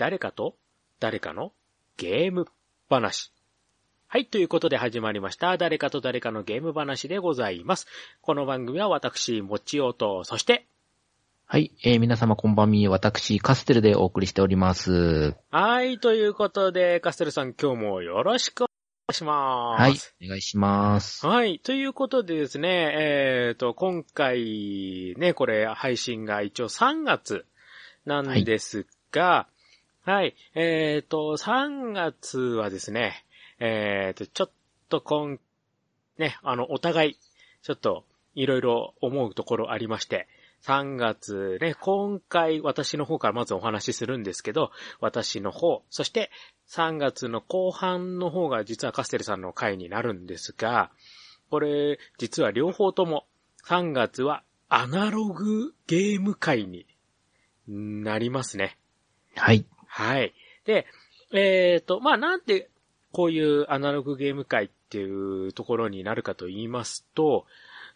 誰かと誰かのゲーム話。はい、ということで始まりました。誰かと誰かのゲーム話でございます。この番組は私、もちおと、そして、はい、えー皆様こんばんみ、私、カステルでお送りしております。はい、ということで、カステルさん今日もよろしくお願いします。はい、お願いします。はい。ということでですね、えっ、と、今回ね、これ配信が一応3月なんですが、はい。はいえっ、と、3月はですね、えっ、と、ちょっと今、ね、あの、お互い、ちょっと、いろいろ思うところありまして、3月ね、今回私の方からまずお話しするんですけど、私の方、そして3月の後半の方が実はカステルさんの回になるんですが、これ、実は両方とも3月はアナログゲーム会になりますね。はい、はい。で、えっ、と、まあ、なんでこういうアナログゲーム会っていうところになるかと言いますと、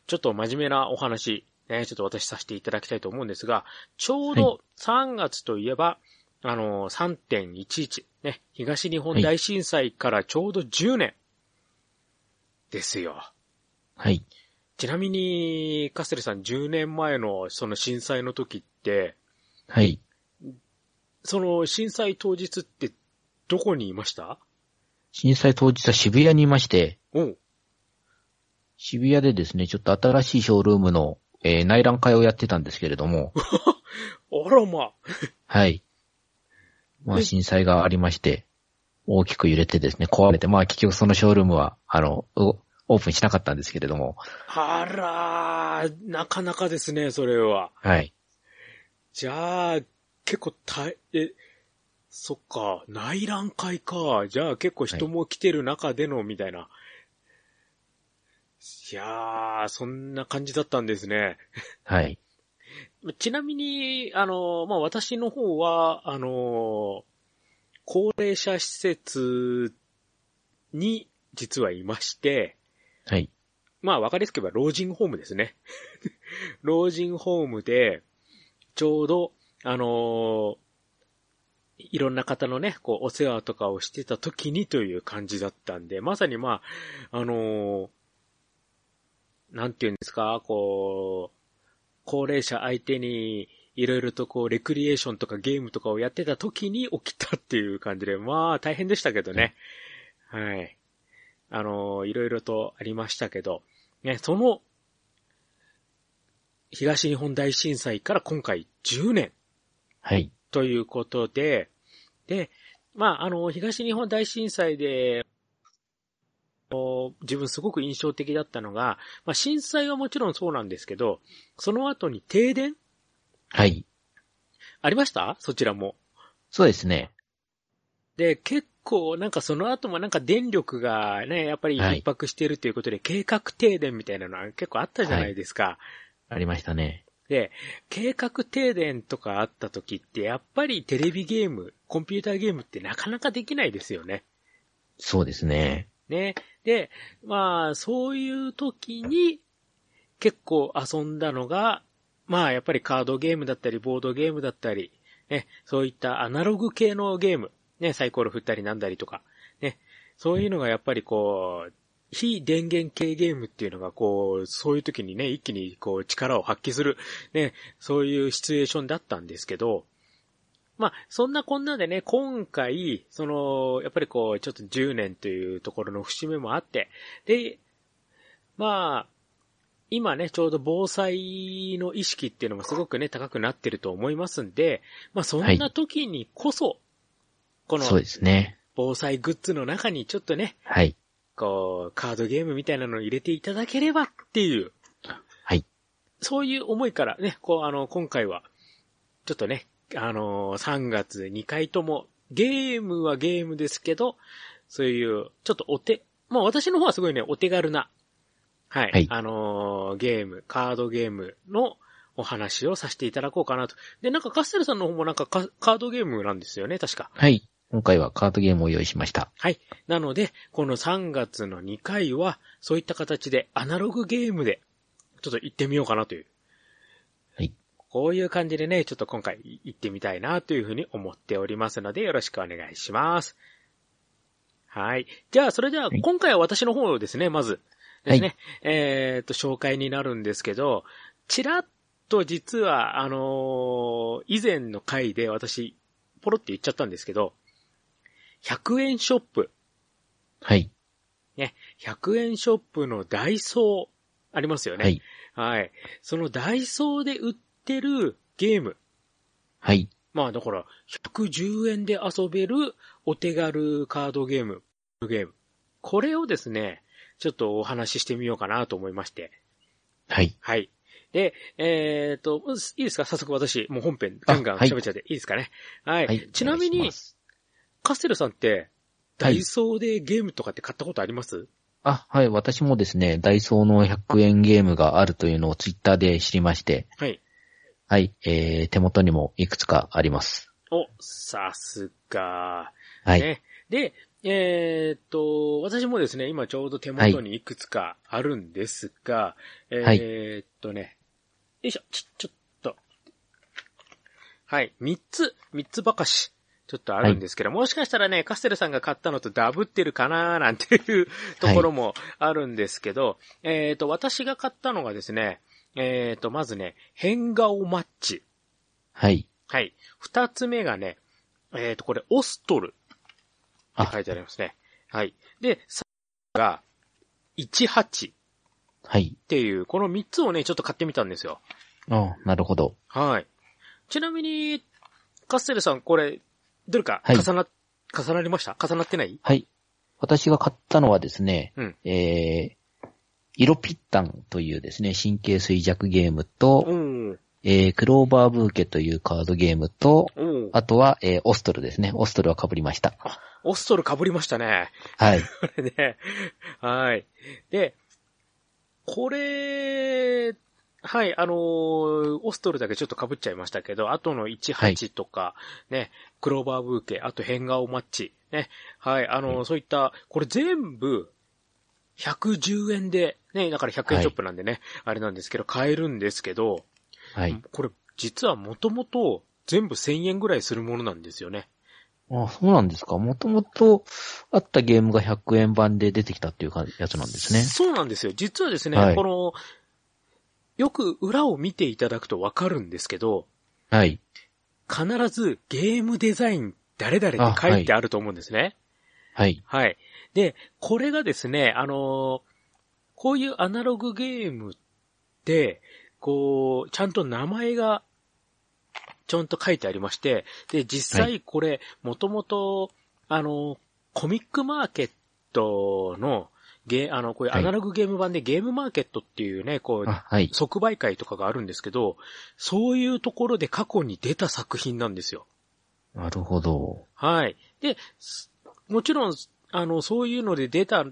ちょっと真面目なお話、ね、ちょっと私させていただきたいと思うんですが、ちょうど3月といえば、あの、3.11、ね、東日本大震災からちょうど10年ですよ。はい。ちなみに、カステルさん10年前のその震災の時って、はい。その震災当日ってどこにいました？震災当日は渋谷にいまして、おう渋谷でですね、ちょっと新しいショールームの、えー内覧会をやってたんですけれども、あらまあ。はい。まあ、え？震災がありまして、大きく揺れてですね、壊れて、まあ、結局そのショールームは、あの、うオープンしなかったんですけれども、あらー、なかなかですね、それは。はい。じゃあ、結構た、え、そっか、内覧会か。じゃあ結構人も来てる中での、みたいな。いやー、そんな感じだったんですね。はい。ちなみに、あの、まあ、私の方は、あの、高齢者施設に実はいまして、はい。まあ、わかりやすく言えば老人ホームですね。老人ホームで、ちょうど、あのいろんな方のね、こう、お世話とかをしてた時にという感じだったんで、まさにまあ、あのーなんていうんですか、こう、高齢者相手に、いろいろとこう、レクリエーションとかゲームとかをやってた時に起きたっていう感じで、まあ、大変でしたけどね。はい。あのーいろいろとありましたけど、ね、その、東日本大震災から今回10年はい。ということで、で、まあ、あの、東日本大震災で、お自分すごく印象的だったのが、まあ、震災はもちろんそうなんですけど、その後に停電？はい。ありました？そちらも。そうですね。で、結構なんかその後もなんか電力がね、やっぱりはい逼迫しているということで、計画停電みたいなのは結構あったじゃないですか。ありましたね。で、計画停電とかあった時って、やっぱりテレビゲーム、コンピューターゲームってなかなかできないですよね。そうですね。ね。で、まあ、そういう時に結構遊んだのが、まあ、やっぱりカードゲームだったり、ボードゲームだったり、ね、そういったアナログ系のゲーム、ね、サイコロ振ったりなんだりとか、ね、そういうのがやっぱりこう、非電源系ゲームっていうのがこう、そういう時にね、一気にこう力を発揮する、ね、そういうシチュエーションだったんですけど、まあ、そんなこんなでね、今回、その、やっぱりこう、ちょっと10年というところの節目もあって、で、まあ、今ね、ちょうど防災の意識っていうのもすごくね、高くなってると思いますんで、まあそんな時にこそ、このそうですね。防災グッズの中にちょっとね、はい。こう、カードゲームみたいなのを入れていただければっていう、はい。そういう思いからね、こう、あの、今回は、ちょっとね、あのー、3月2回とも、ゲームはゲームですけど、そういう、ちょっとお手、もう私の方はすごいね、お手軽な、はい、はいあのーゲーム、カードゲームのお話をさせていただこうかなと。で、なんかカステルさんの方もなんかカカードゲームなんですよね、確か。はい。今回はカードゲームを用意しました。はい。なので、この3月の2回は、そういった形でアナログゲームで、ちょっと行ってみようかなという。はい。こういう感じでね、ちょっと今回行ってみたいなというふうに思っておりますので、よろしくお願いします。はい。じゃあ、それでは、はい今回は私の方ですね、まず。ですね。えっ、と、紹介になるんですけど、ちらっと実は、あのー以前の回で私、ポロって言っちゃったんですけど、100円ショップ、はい。ね、100円ショップのダイソー、ありますよね。はい。はい。そのダイソーで売ってるゲーム。はい。まあだから、110円で遊べるお手軽カードゲーム、ゲーム。これをですね、ちょっとお話ししてみようかなと思いまして。はい。はい。で、えっ、と、うんいいですか？早速私、もう本編ガンガン喋っちゃっていいですかね？はい。はい。ちなみにカステルさんって、ダはいイソーでゲームとかって買ったことあります、あ、はい。私もですね、ダイソーの100円ゲームがあるというのをツイッターで知りまして、はい。はい。えー、手元にもいくつかあります。お、さすが。はい。ね。で、えーっと、私もですね、今ちょうど手元にいくつかあるんですが、はいえーっとね、よいしょ、ちょ、ちょっと。はい、三つ、三つばかし、ちょっとあるんですけど、もしかしたらね、カステルさんが買ったのとダブってるかなーなんていうところもあるんですけど、えーっと、私が買ったのがですね、えーっと、まずね、変顔マッチ。はい。はい。二つ目がね、えーっと、これ、オストル。って書いてありますね。はい。で、さが、18っはい。ていう、この3つをね、ちょっと買ってみたんですよ。あなるほど。はい。ちなみに、カステルさん、これ、どれかはい重な、重なりました？重なってない？はい。私が買ったのはですね、うんえー、色ピッタンというですね、神経衰弱ゲームと、うん。えー、クローバーブーケというカードゲームと、おあとは、えー、オストルですね。オストルは被りました。オストル被りましたね。はい。これね。はい。で、これ、はい、あのーオストルだけちょっと被っちゃいましたけど、あとの18とか、ね、クローバーブーケ、あと変顔マッチ、ね、はい、あのーはいそういった、これ全部、110円で、ね、だから100円ショップなんでね、あれなんですけど、買えるんですけど、はい。これ、実はもともと全部1000円ぐらいするものなんですよね。あ、そうなんですか。もともとあったゲームが100円版で出てきたっていうかやつなんですね。そうなんですよ。実はですね、はいこの、よく裏を見ていただくとわかるんですけど、はい。必ずゲームデザイン誰々って書いてあると思うんですね。はい。はい。で、これがですね、あのーこういうアナログゲームって、こう、ちゃんと名前が、ちゃんと書いてありまして、で、実は際これ、もともと、あの、コミックマーケットの、ゲー、あの、こういうアナログゲーム版でゲームマーケットっていうね、こう、あ、はい。即売会とかがあるんですけど、そういうところで過去に出た作品なんですよ。なるほど。はい。で、すもちろん、あの、そういうので出た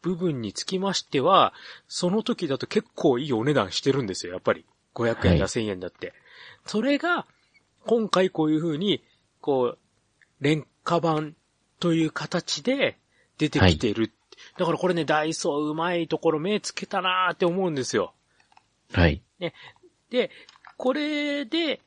部分につきましては、その時だと結構いいお値段してるんですよ、やっぱり。500円だ、はい1000円だって。それが、今回こういう風に、こう、廉価版という形で出てきている。だからこれね、ダイソーうまいところ目つけたなーって思うんですよ。はい。で、これで、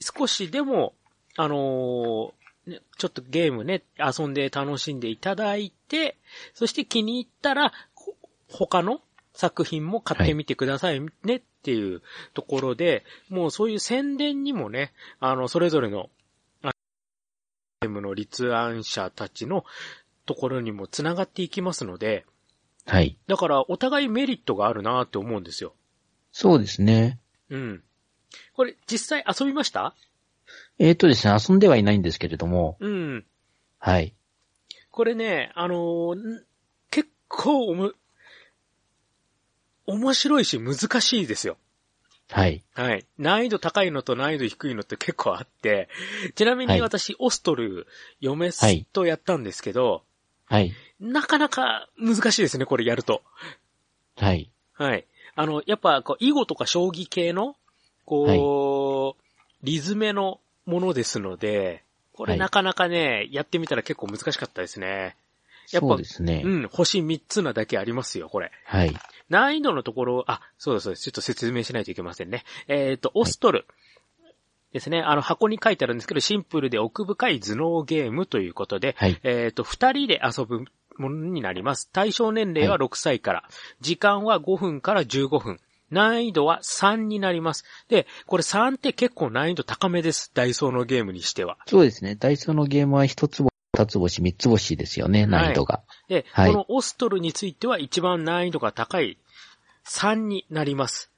少しでも、あのーねちょっとゲームね、遊んで楽しんでいただいて、そして気に入ったら、ほ他の作品も買ってみてくださいねっていうところで、もうそういう宣伝にもね、あの、それぞれの、あゲームの立案者たちのところにも繋がっていきますので、はい。だからお互いメリットがあるなって思うんですよ。そうですね。うん。これ実際遊びました？えっ、とですね、遊んではいないんですけれども、うん。はい。これね、あのーん結構おも、面白いし難しいですよ。はい。はい。難易度高いのと難易度低いのって結構あって、ちなみはいに私、オストル、嫁はいとやったんですけど、はい。なかなか難しいですね、これやると。はい。はい。あの、やっぱ、こう、囲碁とか将棋系の、こう、リズメのものですので、これはいなかなかね、やってみたら結構難しかったですね。やっぱそうですね。うん、星3つなだけありますよ、これ。はい。難易度のところ、あ、そうです、そうです。ちょっと説明しないといけませんね。えっ、と、オストル。ですね。あの、箱に書いてあるんですけど、シンプルで奥深い頭脳ゲームということで、はい。えっ、と、二人で遊ぶものになります。対象年齢は6歳から。時間は5分から15分。難易度は3になります。で、これ3って結構難易度高めです。ダイソーのゲームにしては。そうですね。ダイソーのゲームは一つ星、二つ星、三つ星ですよね、難易度が。で、はいこのオストルについては一番難易度が高い3になります。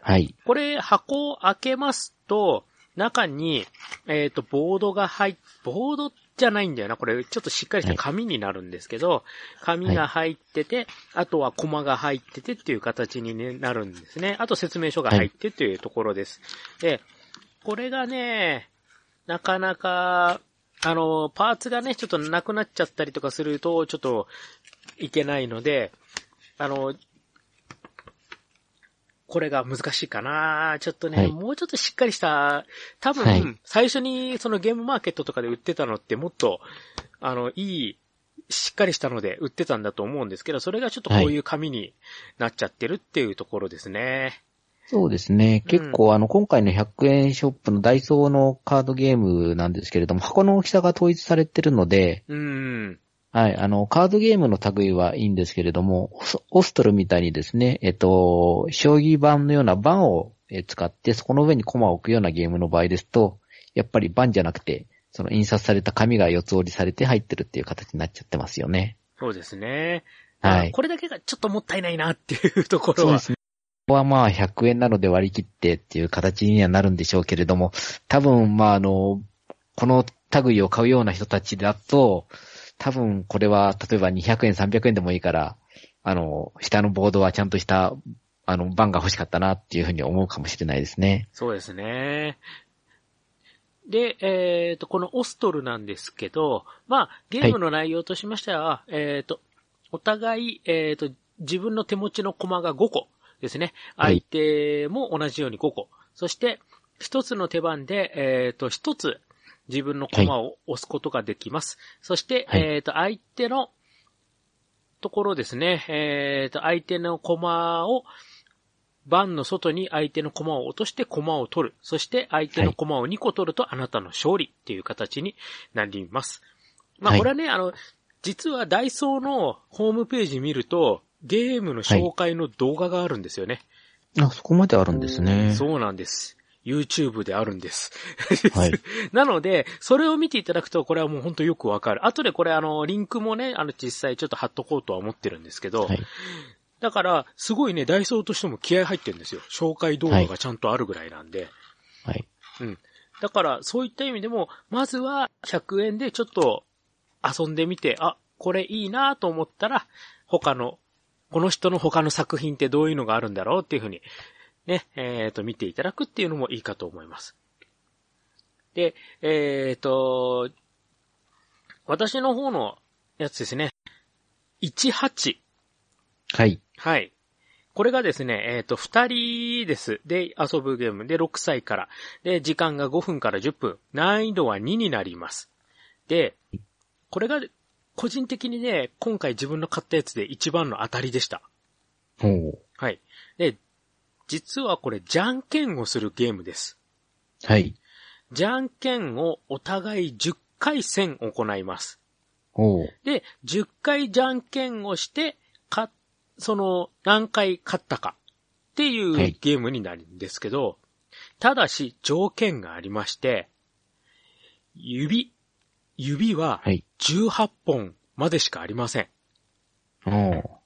はい。これ、箱を開けますと、中に、えっ、と、ボードが入っ、ボードじゃないんだよな。これ、ちょっとしっかりした紙になるんですけど、紙が入ってて、あとはコマが入っててっていう形に、ね、なるんですね。あと説明書が入ってっていうところです。で、これがね、なかなか、あの、パーツがね、ちょっとなくなっちゃったりとかすると、ちょっといけないので、あの、これが難しいかなちょっとね、はいもうちょっとしっかりした、多分、はい最初にそのゲームマーケットとかで売ってたのってもっと、あの、いい、しっかりしたので売ってたんだと思うんですけど、それがちょっとこういう紙になっちゃってるっていうところですね。そうですね。結構、あの、今回の100円ショップのダイソーのカードゲームなんですけれども、箱の大きさが統一されてるので、うーん。はい、あの、カードゲームの類はいいんですけれども、オストルみたいにですね、えっと、将棋盤のような盤をえー使って、そこの上に駒を置くようなゲームの場合ですと、やっぱり盤じゃなくて、その印刷された紙が四つ折りされて入ってるっていう形になっちゃってますよね。そうですね。はいあこれだけがちょっともったいないなっていうところは。そうですね。ここはまあ100円なので割り切ってっていう形にはなるんでしょうけれども、多分まああの、この類を買うような人たちだと、多分これは例えば200円300円でもいいから、あの、下のボードはちゃんとした、あの、番が欲しかったなっていうふうに思うかもしれないですね。そうですね。で、えっ、と、このオストルなんですけど、まあ、ゲームの内容としましては、えっ、と、お互い、えっ、と、自分の手持ちの駒が5個ですね。はい相手も同じように5個。そして、一つの手番で、えっ、と、一つ自分の駒を押すことができます。そして、はいえっ、と、相手のところですね、えっ、と、相手の駒を、番の外に相手の駒を落として駒を取る。そして相手の駒を2個取るとあなたの勝利っていう形になります。まあはいこれはね、あの、実はダイソーのホームページ見ると、ゲームの紹介の動画があるんですよね。あ、そこまであるんですね。そうなんです。YouTube であるんです。はい。なので、それを見ていただくと、これはもう本当よくわかる。後でこれあの、リンクもね、あの実際ちょっと貼っとこうとは思ってるんですけど、はい。だから、すごいね、ダイソーとしても気合入ってるんですよ。紹介動画がちゃんとあるぐらいなんで。はい。うん。だから、そういった意味でも、まずは100円でちょっと遊んでみて、あ、これいいなと思ったら、他の、この人の他の作品ってどういうのがあるんだろうっていうふうに、ね、えっ、と、見ていただくっていうのもいいかと思います。で、えっ、と、私の方のやつですね。18。はい。はい。これがですね、えっ、と、二人です。で、遊ぶゲーム。で、6歳から。で、時間が5分から10分。難易度は2になります。で、これが、個人的にね、今回自分の買ったやつで一番の当たりでした。ほう。はい。で、実はこれ、じゃんけんをするゲームです。はい。じゃんけんをお互い10回戦行います。で、10回じゃんけんをして、か、その、何回勝ったかっていうはいゲームになるんですけど、ただし条件がありまして、指、指ははい。18本までしかありません。ほう。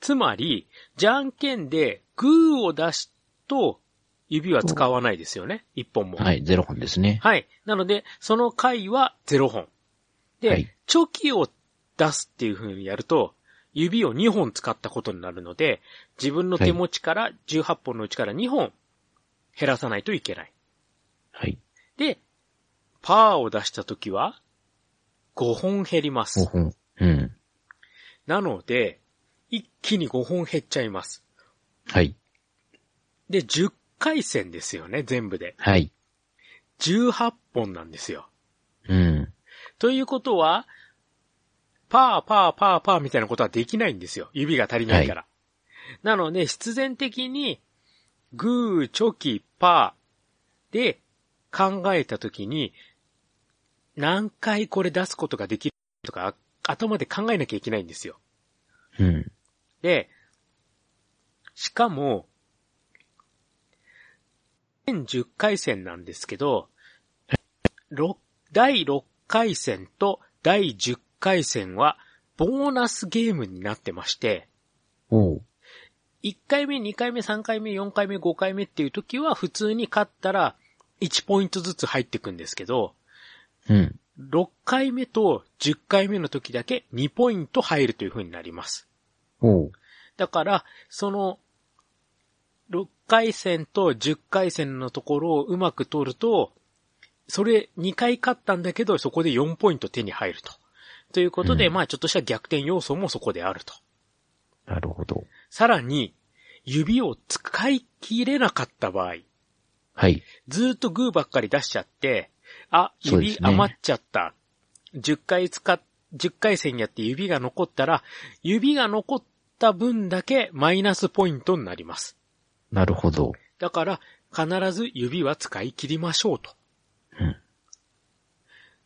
つまり、じゃんけんでグーを出すと、指は使わないですよね。1本も。はい。ゼロ本ですね。はい。なので、その回は0本。で、はいチョキを出すっていう風にやると、指を2本使ったことになるので、自分の手持ちから18本のうちから2本減らさないといけない。はい。で、パーを出したときは、5本減ります。五本。うん。なので、一気に5本減っちゃいます。はい。で、10回戦ですよね、全部で。はい。18本なんですよ。うん。ということは、パーパーパーパーみたいなことはできないんですよ。指が足りないから。なので、必然的に、グー、チョキ、パーで考えたときに、何回これ出すことができるとか、頭で考えなきゃいけないんですよ。うん。で、しかも、全10回戦なんですけど、ろ第6回戦と第10回戦は、ボーナスゲームになってまして、おう。1回目、2回目、3回目、4回目、5回目っていう時は普通に勝ったら1ポイントずつ入ってくんですけど、うん。6回目と10回目の時だけ2ポイント入るという風になります。だから、その、6回戦と10回戦のところをうまく取ると、それ2回勝ったんだけど、そこで4ポイント手に入ると。ということで、うんまあちょっとした逆転要素もそこであると。なるほど。さらに、指を使い切れなかった場合、はい。ずーっとグーばっかり出しちゃって、あ、指余っちゃった。10回使っ、10回戦やって指が残ったら、指が残った分だけマイナスポイントになります。なるほど。だから、必ず指は使い切りましょうと。うん。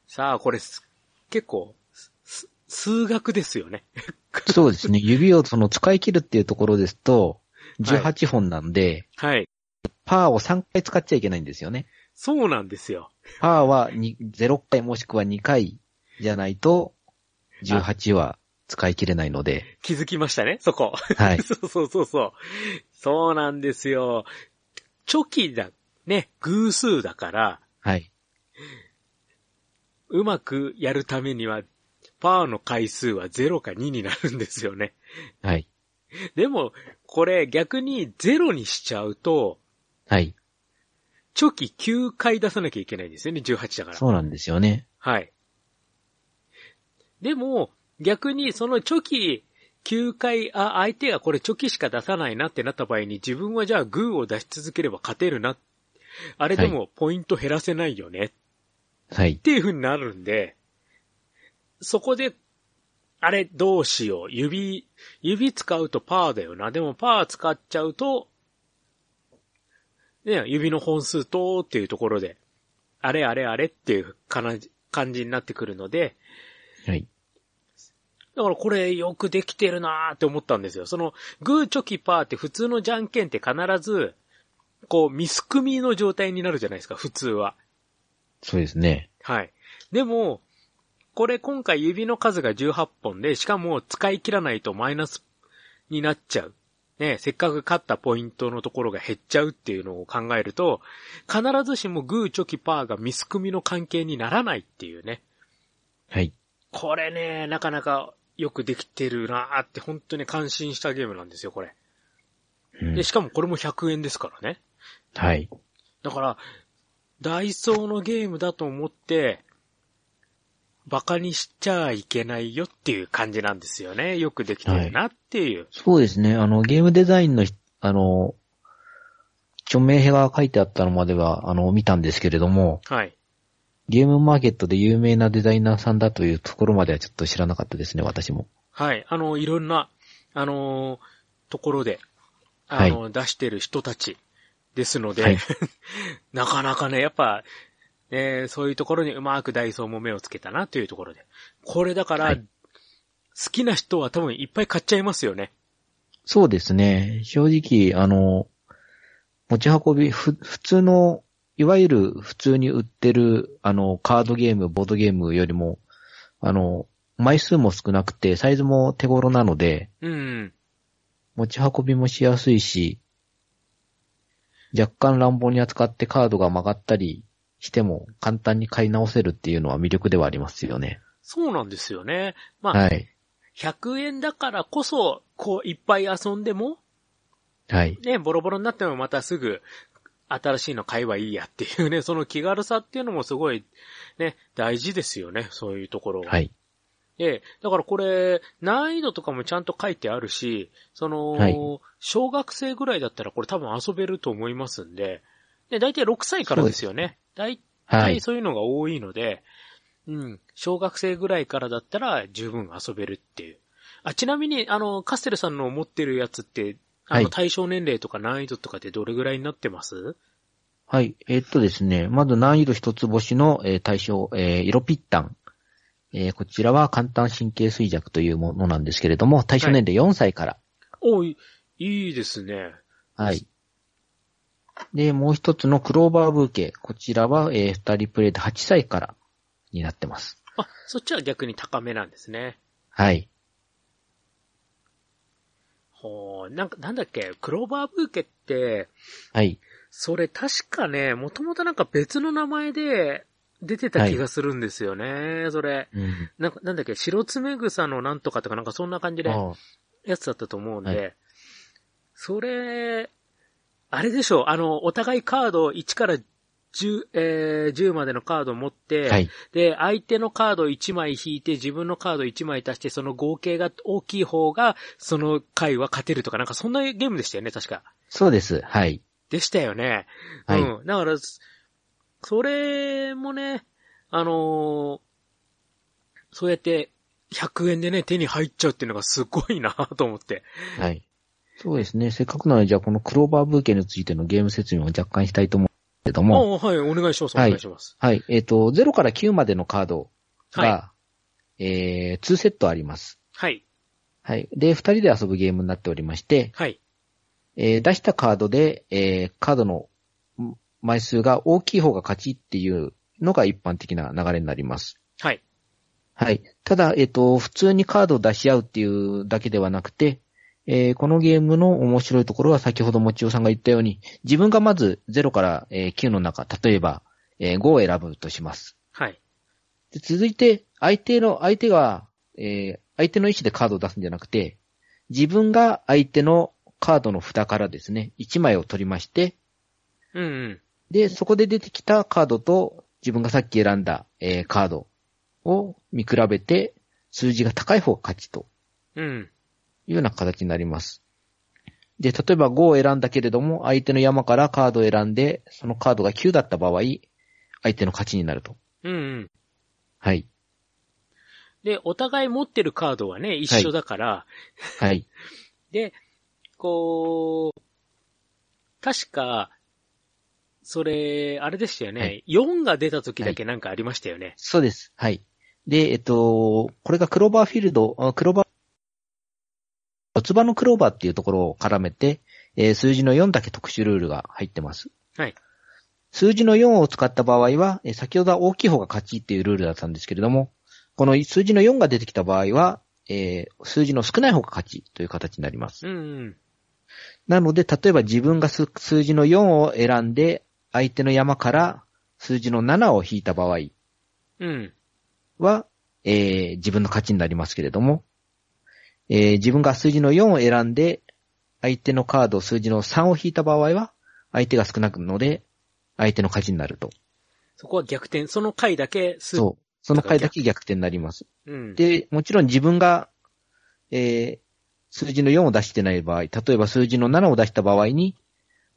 さあ、これす、結構、す数学ですよね。そうですね。指をその使い切るっていうところですと、18本なんで、はい。パーを3回使っちゃいけないんですよね。そうなんですよ。パーはに0回もしくは2回じゃないと、18は使い切れないので、気づきましたね、そこ。はい。そうそうそうそう。そうなんですよ。チョキだ、ね、偶数だから、はい。うまくやるためには、パーの回数は0か2になるんですよね。はい。でも、これ逆に0にしちゃうと、はい。チョキ9回出さなきゃいけないんですよね、18だから。そうなんですよね。はい。でも、逆にそのチョキ9回、あ、相手がこれチョキしか出さないなってなった場合に自分はじゃあグーを出し続ければ勝てるな。あれでもポイント減らせないよねっはい。ていう風になるんで、そこで、あれどうしよう。指、指使うとパーだよな。でもパー使っちゃうと、ね、指の本数とっていうところで、あれあれあれっていう感じ感じになってくるので、はい。だからこれよくできてるなーって思ったんですよ。その、グーチョキパーって普通のじゃんけんって必ず、こう、ミス組みの状態になるじゃないですか、普通は。そうですね。はい。でも、これ今回指の数が18本で、しかも使い切らないとマイナスになっちゃう。ね、せっかく勝ったポイントのところが減っちゃうっていうのを考えると、必ずしもグーチョキパーがミス組みの関係にならないっていうね。はい。これね、なかなかよくできてるなーって本当に感心したゲームなんですよ、これ。うんで、しかもこれも100円ですからね。はい。だから、ダイソーのゲームだと思って、バカにしちゃいけないよっていう感じなんですよね。よくできてるなっていう。そうですね。あの、ゲームデザインのひ、あの、著名が書いてあったのまでは、あの、見たんですけれども、はい。ゲームマーケットで有名なデザイナーさんだというところまではちょっと知らなかったですね、私も。はい。あの、いろんな、あのーところで、あの、出してる人たちですので、はい なかなかね、やっぱ、ね、そういうところにうまくダイソーも目をつけたなというところで。これだから、はい好きな人は多分いっぱい買っちゃいますよね。そうですね。正直、あの、持ち運び、ふ、普通の、いわゆる普通に売ってる、あの、カードゲーム、ボードゲームよりも、あの、枚数も少なくて、サイズも手頃なので、うん。持ち運びもしやすいし、若干乱暴に扱ってカードが曲がったりしても簡単に買い直せるっていうのは魅力ではありますよね。そうなんですよね。まあ、はい。100円だからこそ、こう、いっぱい遊んでも、はい。ね、ボロボロになってもまたすぐ、新しいの買えばいいやっていうね、その気軽さっていうのもすごい、ね、大事ですよね、そういうところは。はい。で、だからこれ、難易度とかもちゃんと書いてあるし、その、はい小学生ぐらいだったらこれ多分遊べると思いますんで、で、大体6歳からですよね。大はい。体そういうのが多いので、うん、小学生ぐらいからだったら十分遊べるっていう。あ、ちなみに、あの、カステルさんの持ってるやつって、あの、はい対象年齢とか難易度とかってどれぐらいになってます？はい。えーっとですね、まず難易度一つ星の、えー対象、えー色ピッタン。えーこちらは簡単神経衰弱というものなんですけれども、対象年齢4歳から。おい、いいですね。はい。で、もう一つのクローバーブーケ。こちらは、えー二人プレイで8歳からになってます。あ、そっちは逆に高めなんですね。はい。なんか、なんだっけ、クローバーブーケって、はい。それ確かね、もともとなんか別の名前で出てた気がするんですよね、それ。うん。なんか、なんだっけ、白爪草のなんとかとかなんかそんな感じでやつだったと思うんで、はそれ、あれでしょう、あの、お互いカード1から10、えー10までのカードを持って、はい。で、相手のカード1枚引いて、自分のカード1枚足して、その合計が大きい方が、その回は勝てるとか、なんかそんなゲームでしたよね、確か。そうです。はい。でしたよね。はいうん。だから、それもね、あのーそうやって、100円でね、手に入っちゃうっていうのがすごいなと思って。はい。そうですね。せっかくなので、じゃあこのクローバーブーケについてのゲーム説明を若干したいと思けども。ああ、はい、お願いします、おはい願いします。はい。えっ、と、0から9までのカードが、はえー、2セットあります。はい、はい。で、2人で遊ぶゲームになっておりまして、はい、えー出したカードで、えーカードのん枚数が大きい方が勝ちっていうのが一般的な流れになります。はい。はい。ただ、えっ、と、普通にカードを出し合うっていうだけではなくて、えーこのゲームの面白いところは先ほどもちおさんが言ったように、自分がまず0から、えー9の中、例えば、えー5を選ぶとします。はい。で続いて、相手の、相手が、えー相手の意思でカードを出すんじゃなくて、自分が相手のカードの札からですね、1枚を取りまして、うん、うん。で、そこで出てきたカードと自分がさっき選んだ、えーカードを見比べて、数字が高い方が勝ちとうん。いうような形になります。で、例えば5を選んだけれども、相手の山からカードを選んで、そのカードが9だった場合、相手の勝ちになると。うん、うん。はい。で、お互い持ってるカードはね、一緒だから、はい。で、こう、確か、それ、あれでしたよね。はい4が出た時だけなんかありましたよね。そうです。はい。で、えっと、これがクローバーフィールド、あクローバー、四つ葉のクローバーっていうところを絡めて、えー数字の4だけ特殊ルールが入ってます。はい。数字の4を使った場合は、えー先ほどは大きい方が勝ちっていうルールだったんですけれども、この数字の4が出てきた場合は、えー数字の少ない方が勝ちという形になります。うん、うん。なので、例えば自分が数数字の4を選んで、相手の山から数字の7を引いた場合うん。は、えー自分の勝ちになりますけれども、えー自分が数字の4を選んで、相手のカード数字の3を引いた場合は、相手が少なくので、相手の勝ちになると。そこは逆転。その回だけす、そう。その回だけ逆転になります。う。ん。で、もちろん自分が、えー数字の4を出してない場合、例えば数字の7を出した場合に、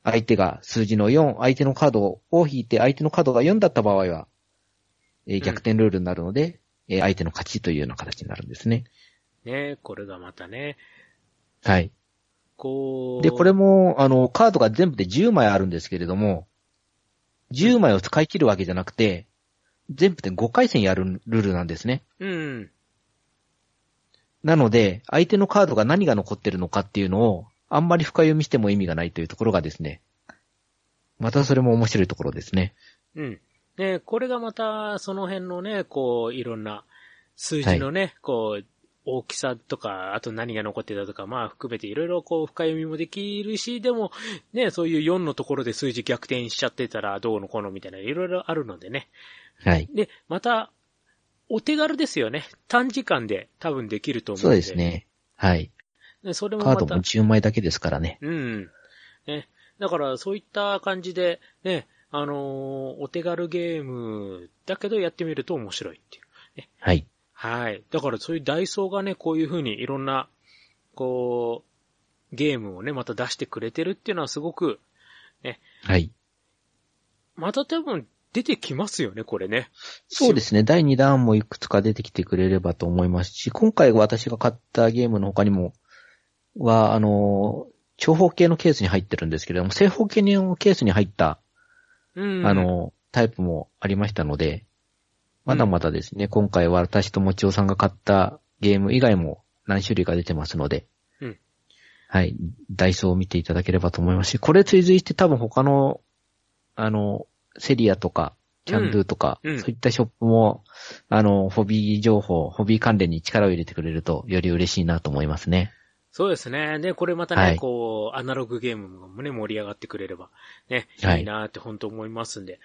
相手が数字の4、相手のカードを引いて、相手のカードが4だった場合は、えー逆転ルールになるので、えー相手の勝ちというような形になるんですね。ねこれがまたね、はい。こう。で、これも、あの、カードが全部で10枚あるんですけれども、10枚を使い切るわけじゃなくて、全部で5回戦やるルールなんですね。うん。なので、相手のカードが何が残ってるのかっていうのを、あんまり深読みしても意味がないというところがですね、またそれも面白いところですね。うん。ねこれがまた、その辺のね、こう、いろんな数字のね、こう、大きさとか、あと何が残ってたとか、まあ含めていろいろこう深読みもできるし、でも、ね、そういう4のところで数字逆転しちゃってたらどうのこうのみたいな、いろいろあるのでね。はい。で、また、お手軽ですよね。短時間で多分できると思うそうので。ですね。はい。で。それもカードも、10枚だけですからね。うん。ね。だから、そういった感じで、ね、あのーお手軽ゲームだけどやってみると面白いっていう。はい。はい。だから、そういうダイソーがね、こういう風にいろんな、こう、ゲームをね、また出してくれてるっていうのはすごく、はい。また多分出てきますよね、これね。そうですね。第2弾もいくつか出てきてくれればと思いますし、今回私が買ったゲームの他にも、は、あの、長方形のケースに入ってるんですけれども、正方形のケースに入った、うん。あ、の、タイプもありましたので、まだまだですね、今回は私ともちおさんが買ったゲーム以外も何種類か出てますので、うん。はい、ダイソーを見ていただければと思いますし、これ追随して多分他の、あの、セリアとか、キャンドゥとか、うん。うん。そういったショップも、あの、ホビー情報、ホビー関連に力を入れてくれると、より嬉しいなと思いますね。そうですね。で、これまたね、はい。こう、アナログゲームもね、盛り上がってくれれば、ね、はい。いいなって本当思いますんで。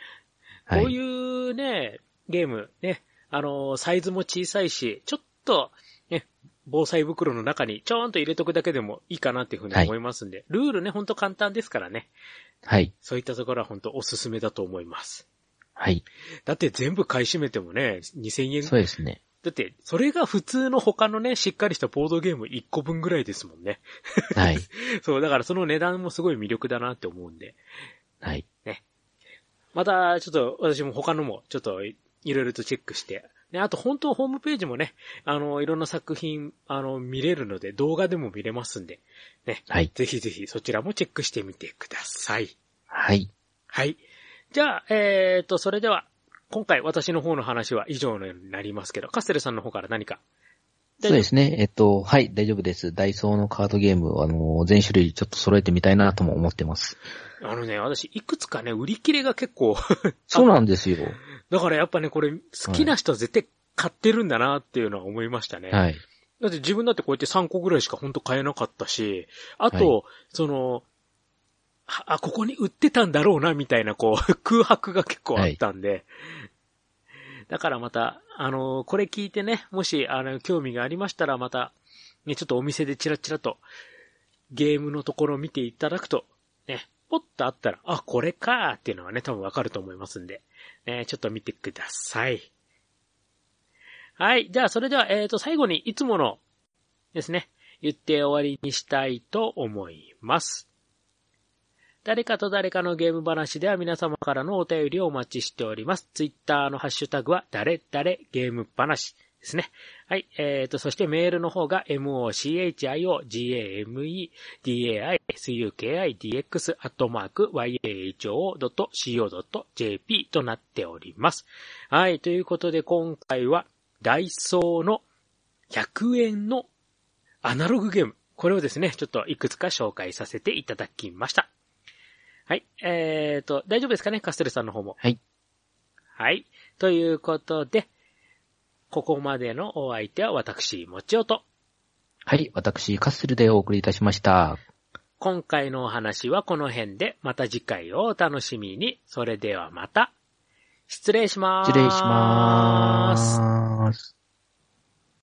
はい。こういうね、ゲーム、ね、あの、サイズも小さいし、ちょっと、ね、防災袋の中にちょーんと入れとくだけでもいいかなっていうふうに思いますんで、ルールね、ほんと簡単ですからね。はい。そういったところは本当おすすめだと思います。はい。だって全部買い占めてもね、2000円。そうですね。だって、それが普通の他のね、しっかりしたボードゲーム1個分ぐらいですもんね。はい。そう、だからその値段もすごい魅力だなって思うんで。はい。また、ちょっと私も他のもちょっといろいろとチェックして。ね、あと本当ホームページもね、あの、いろんな作品、あの、見れるので動画でも見れますんで、ね、はい。ぜひぜひそちらもチェックしてみてください。はい。はい。じゃあ、えーと、それでは、今回私の方の話は以上になりますけど、カステルさんの方から何か？そうですね。えっと、はい、大丈夫です。ダイソーのカードゲーム、あの、全種類ちょっと揃えてみたいなとも思ってます。あのね、私、いくつかね、売り切れが結構、そうなんですよ。だからやっぱね、これ、好きな人は絶対買ってるんだなっていうのは思いましたね。はい。だって自分だってこうやって3個ぐらいしか本当買えなかったし、あと、はその、はあ、ここに売ってたんだろうな、みたいな、こう、空白が結構あったんで、だからまた、あの、これ聞いてね、もし、あの、興味がありましたら、また、ね、ちょっとお店でチラチラと、ゲームのところを見ていただくと、ね、ポッとあったら、あ、これかーっていうのはね、多分わかると思いますんで、ね、ちょっと見てください。はい。じゃあ、それでは、えっ、と、最後に、いつものですね、言って終わりにしたいと思います。誰かと誰かのゲーム話では皆様からのお便りをお待ちしております。ツイッターのハッシュタグは、誰誰ゲーム話ですね。はい。えっ、と、そしてメールの方が、mochio.gamedaisukidx アットマーク yaho.co.jp となっております。はい。ということで、今回は、ダイソーの100円のアナログゲーム。これをですね、ちょっといくつか紹介させていただきました。はい。えーと、大丈夫ですかね？カステルさんの方も。はい。はい。ということで、ここまでのお相手は私、もちおと。はい。私、カッセルでお送りいたしました。今回のお話はこの辺で、また次回をお楽しみに。それではまた、失礼します。失礼します。